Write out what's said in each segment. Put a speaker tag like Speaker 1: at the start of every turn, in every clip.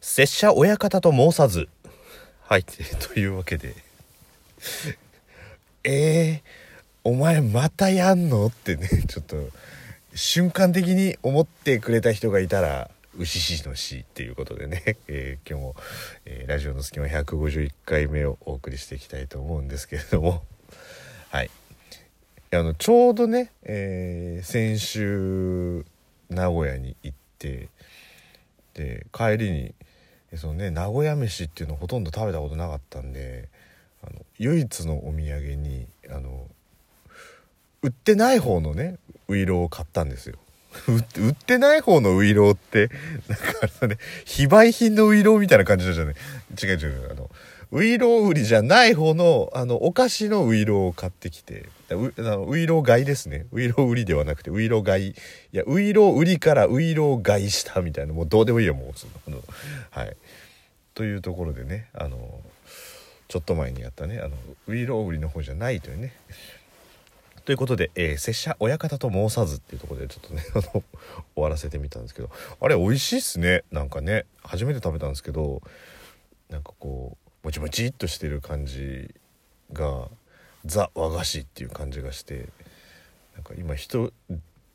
Speaker 1: 拙者親方と申さず。はい、というわけで。えー、お前またやんの？ってね、ちょっと、瞬間的に思ってくれた人がいたら、牛しのしっていうことでね、えー、今日も、えー、ラジオの隙間151回目をお送りしていきたいと思うんですけれども、はい。あの、ちょうどね、えー、先週、名古屋に行って、で、帰りに、そのね名古屋飯っていうのほとんど食べたことなかったんであの唯一のお土産にあの売ってない方のねウイローを買ったんですよ。売ってない方のウイローって なんかあれね非売品のウイローみたいな感じじゃない？違う違うあのウイロー売りじゃない方のあのお菓子のウイローを買ってきて。ウあのウイロー買いですね。ウイロー売りではなくてウイロー買い。いやウイロー売りからウイロー買いしたみたいな。もうどうでもいいよもうそのはい。というところでねあのちょっと前にやったねあのウイロー売りの方じゃないというね。ということで、えー、拙者親方と申さずっていうところでちょっとねあの終わらせてみたんですけど。あれ美味しいっすね。なんかね初めて食べたんですけどなんかこうもちもちっとしてる感じがザ和菓子っていう感じがしてなんか今人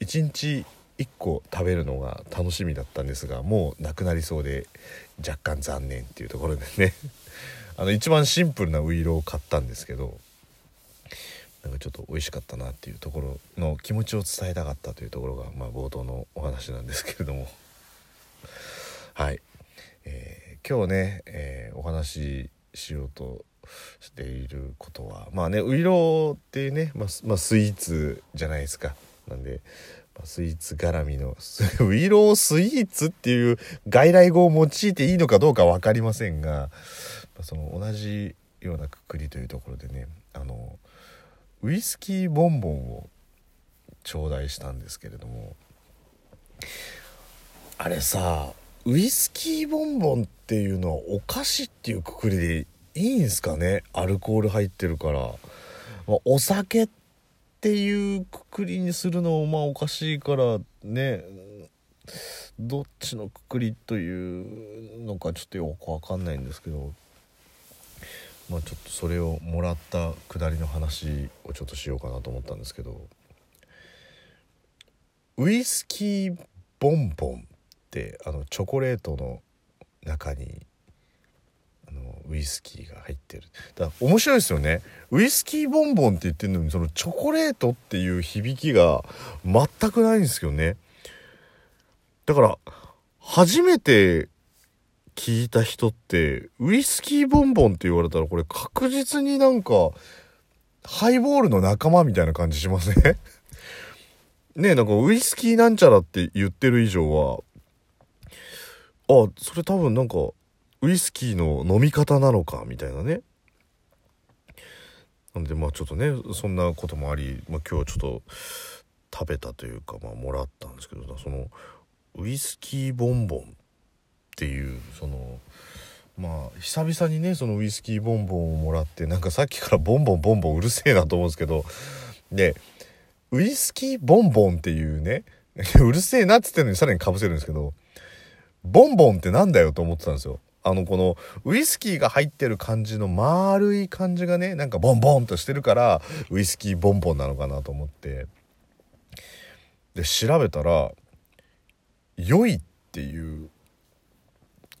Speaker 1: 1日1個食べるのが楽しみだったんですがもうなくなりそうで若干残念っていうところでね。あの一番シンプルなウイロを買ったんですけどなんかちょっと美味しかったなっていうところの気持ちを伝えたかったというところが、まあ、冒頭のお話なんですけれども。はい、えー今日ね、えー、お話ししようとしていることは。まあねウイロっていうね、まあ、まあ、スイーツじゃないですか。なんで、まあ、スイーツ絡みの ウイロースイーツっていう外来語を用いていいのかどうか分かりませんが、まあ、その同じようなくくりというところでねあのウイスキーボンボンを頂戴したんですけれどもあれさウイスキーボンボンっていうのはお菓子っていうくくりでいいんすかね？アルコール入ってるから、まあ、お酒っていうくくりにするのもまあおかしいからね。どっちのくくりというのかちょっとよくわかんないんですけど。まあちょっとそれをもらったくだりの話をちょっとしようかなと思ったんですけど。ウイスキーボンボンってあのチョコレートの中にウイスキーが入ってる。だから面白いですよね。ウイスキーボンボンって言ってるのにそのチョコレートっていう響きが全くないんですけどね。だから初めて聞いた人ってウイスキーボンボンって言われたらこれ確実になんかハイボールの仲間みたいな感じしません？ねえなんかウイスキーなんちゃらって言ってる以上は。あそれ多分なんかウイスキーの飲み方なのかみたいなねなんでまあちょっとねそんなこともあり、まあ、今日はちょっと食べたというかまあもらったんですけどそのウイスキーボンボンっていうそのまあ久々にねそのウイスキーボンボンをもらってなんかさっきからボンボンボンボンうるせえなと思うんですけどでウイスキーボンボンっていうね うるせえなっつってんのにさらにかぶせるんですけどボンボンってなんだよと思ってたんですよ。あの、この、ウイスキーが入ってる感じの丸い感じがね、なんかボンボンとしてるから、ウイスキーボンボンなのかなと思って。で、調べたら、良いっていう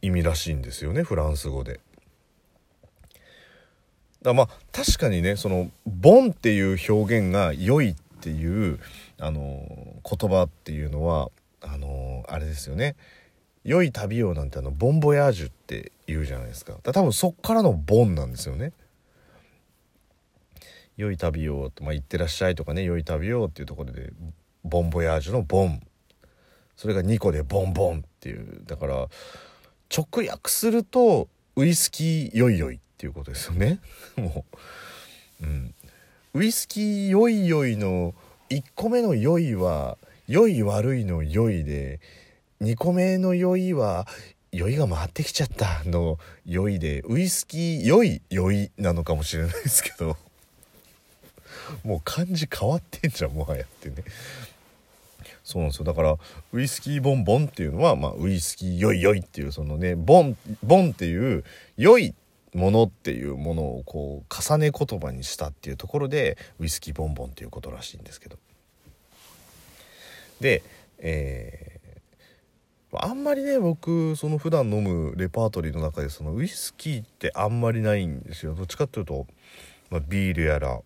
Speaker 1: 意味らしいんですよね、フランス語で。だまあ、確かにね、その、ボンっていう表現が良いっていう、あの、言葉っていうのは、あの、あれですよね。良い旅をなんてあのボンボヤージュって言うじゃないですか。だ多分そっからのボンなんですよね。良い旅を、まあ、行ってらっしゃいとかね良い旅をっていうところでボンボヤージュのボン。それが2個でボンボンっていう。だから直訳するとウイスキーよいよいっていうことですよね。もう、うん、ウイスキーよいよいの1個目の良いは良い悪いの良いで2個目の酔いは酔いが回ってきちゃったの酔いでウイスキー酔い酔いなのかもしれないですけど もう漢字変わってんじゃんもはやってね。そうなんですよ。だからウイスキーボンボンっていうのは、まあ、ウイスキーよいよいっていうそのねボンボンっていう良いものっていうものをこう重ね言葉にしたっていうところでウイスキーボンボンっていうことらしいんですけど。で、えー、あんまりね僕その普段飲むレパートリーの中でそのウイスキーってあんまりないんですよ。どっちかっていうと、まあ、ビールやら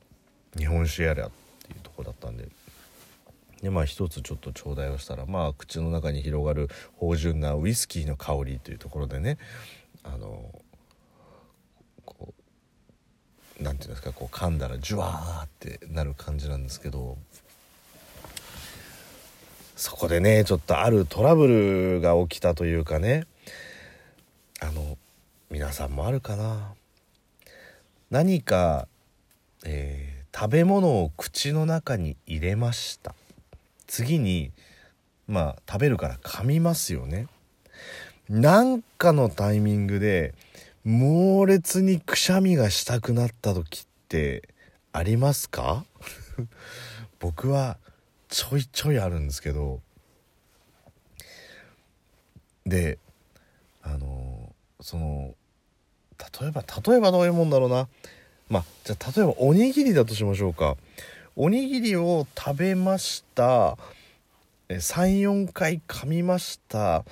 Speaker 1: 日本酒やらっていうとこだったんで。でまあ一つちょっと頂戴をしたらまあ口の中に広がる芳醇なウイスキーの香りというところでねあのこうなんていうんですかこう噛んだらジュワーってなる感じなんですけど。そこでねちょっとあるトラブルが起きたというかね。あの皆さんもあるかな。何か、えー、食べ物を口の中に入れました。次にまあ食べるから噛みますよね。なんかのタイミングで猛烈にくしゃみがしたくなった時ってありますか？僕はちょいちょいあるんですけどであのその例えば例えばどういうもんだろうな。まあじゃあ例えばおにぎりだとしましょうか。おにぎりを食べました。34回噛みました。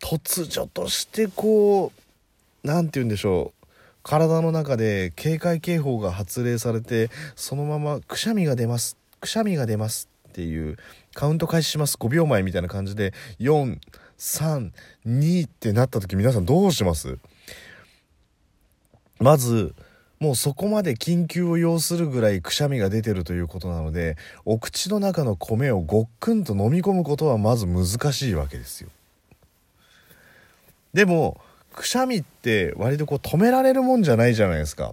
Speaker 1: 突如としてこう何て言うんでしょう。体の中で警戒警報が発令されてそのままくしゃみが出ます。くしゃみが出ます。っていうカウント開始します。5秒前みたいな感じで432ってなった時皆さんどうします？まずもうそこまで緊急を要するぐらいくしゃみが出てるということなのでお口の中の米をごっくんと飲み込むことはまず難しいわけですよ。でもくしゃみって割とこう止められるもんじゃないじゃないですか。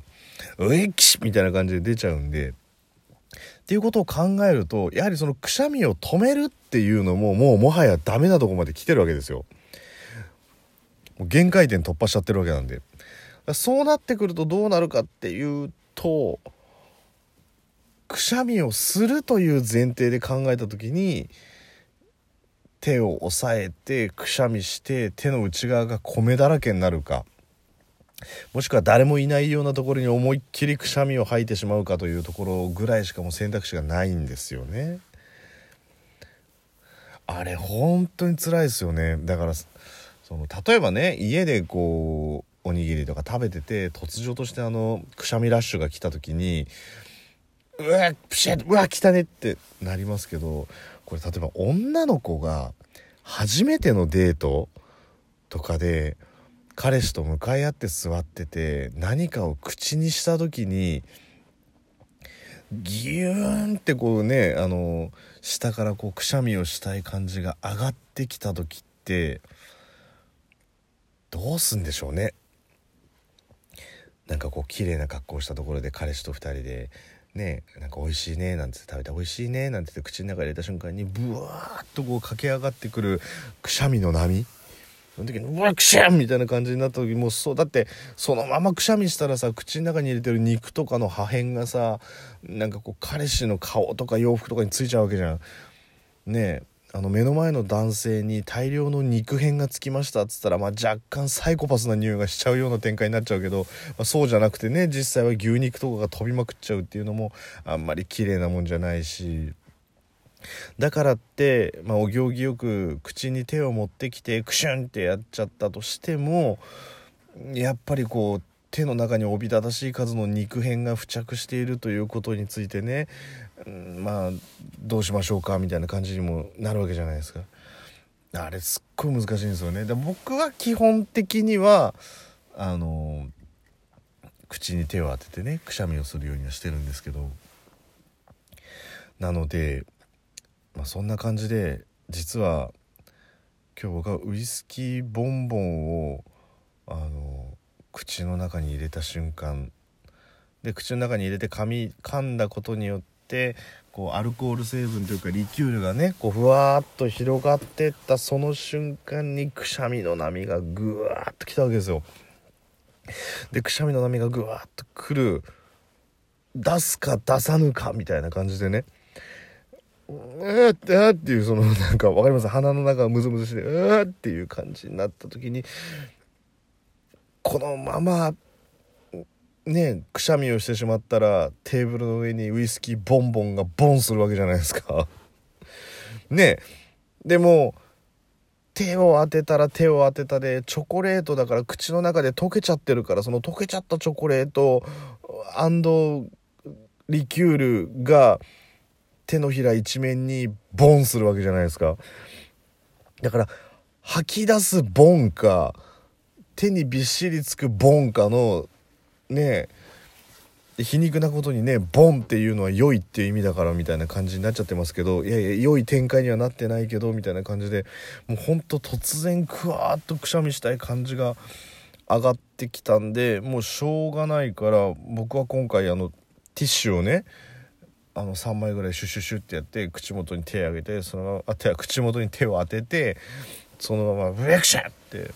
Speaker 1: うえきしみたいな感じで出ちゃうんでっていうことを考えるとやはりそのくしゃみを止めるっていうのももうもはやダメなとこまで来てるわけですよ。もう限界点突破しちゃってるわけなんで。そうなってくるとどうなるかっていうとくしゃみをするという前提で考えた時に手を押さえてくしゃみして手の内側が米だらけになるか。もしくは誰もいないようなところに思いっきりくしゃみを吐いてしまうかというところぐらいしかもう選択肢がないんですよね。あれ本当に辛いですよねだからその例えばね家でこうおにぎりとか食べてて突如としてあのくしゃみラッシュが来た時にうわプシャうわ来たねってなりますけどこれ例えば女の子が初めてのデートとかで彼氏と向かい合って座ってて何かを口にした時にギューンってこうねあの下からこうくしゃみをしたい感じが上がってきた時ってどうすんでしょうね。なんかこう綺麗な格好したところで彼氏と2人でねなんか美味しいねなんて食べた美味しいねなんてって口の中に入れた瞬間にブワーッとこう駆け上がってくるくしゃみの波。その時にうわくしゃんみたいな感じになった時もうそうだってそのままくしゃみしたらさ口の中に入れてる肉とかの破片がさなんかこう彼氏の顔とか洋服とかについちゃうわけじゃん。ねえ。あの目の前の男性に大量の肉片がつきましたっつったら、まあ、若干サイコパスな匂いがしちゃうような展開になっちゃうけど、まあ、そうじゃなくてね実際は牛肉とかが飛びまくっちゃうっていうのもあんまり綺麗なもんじゃないし。だからって、まあ、お行儀よく口に手を持ってきてクシュンってやっちゃったとしてもやっぱりこう手の中におびただしい数の肉片が付着しているということについてねうんまあどうしましょうかみたいな感じにもなるわけじゃないですか。あれすっごい難しいんですよね。で僕は基本的にはあの口に手を当ててねくしゃみをするようにはしてるんですけど。なので、まあ、そんな感じで実は今日僕はウイスキーボンボンをあの口の中に入れた瞬間で口の中に入れて噛み噛んだことによってこうアルコール成分というかリキュールがねこうふわっと広がってったその瞬間にくしゃみの波がぐわっときたわけですよ。でくしゃみの波がぐわっとくる出すか出さぬかみたいな感じでねうーってあっていうそのなんかわかります鼻の中がムズムズしてうーっていう感じになった時にこのままねくしゃみをしてしまったらテーブルの上にウイスキーボンボンがボンするわけじゃないですか。ねでも手を当てたら手を当てたでチョコレートだから口の中で溶けちゃってるからその溶けちゃったチョコレートリキュールが手のひら一面にボンするわけじゃないですか。だから吐き出すボンか手にびっしりつくボンかのね皮肉なことにねボンっていうのは良いっていう意味だからみたいな感じになっちゃってますけどいやいや良い展開にはなってないけどみたいな感じでもうほんと突然クワーッとくしゃみしたい感じが上がってきたんでもうしょうがないから僕は今回あのティッシュをねあの3枚ぐらいシュシュシュってやって口元に手を上げてそのままあ手口元に手を当ててそのままブレクシャって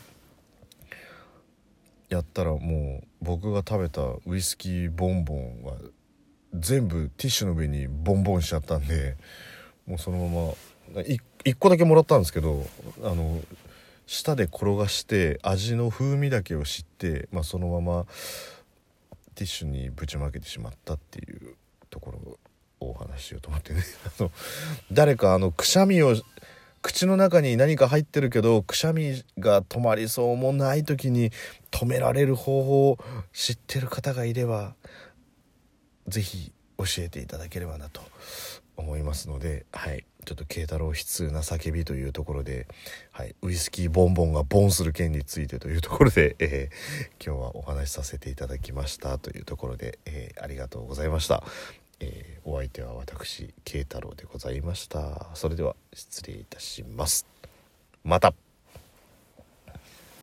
Speaker 1: やったらもう僕が食べたウイスキーボンボンは全部ティッシュの上にボンボンしちゃったんでもうそのまま1個だけもらったんですけどあの舌で転がして味の風味だけを知って、まあ、そのままティッシュにぶちまけてしまったっていうところお話しようと思ってね。あの誰かあのくしゃみを口の中に何か入ってるけどくしゃみが止まりそうもない時に止められる方法を知ってる方がいれば是非教えていただければなと思いますので、はい、ちょっと慶太郎悲痛な叫びというところで、はい、ウイスキーボンボンがボンする件についてというところで、えー、今日はお話しさせていただきましたというところで、えー、ありがとうございました。えー、お相手は私慶太郎でございました。それでは失礼いたします。また。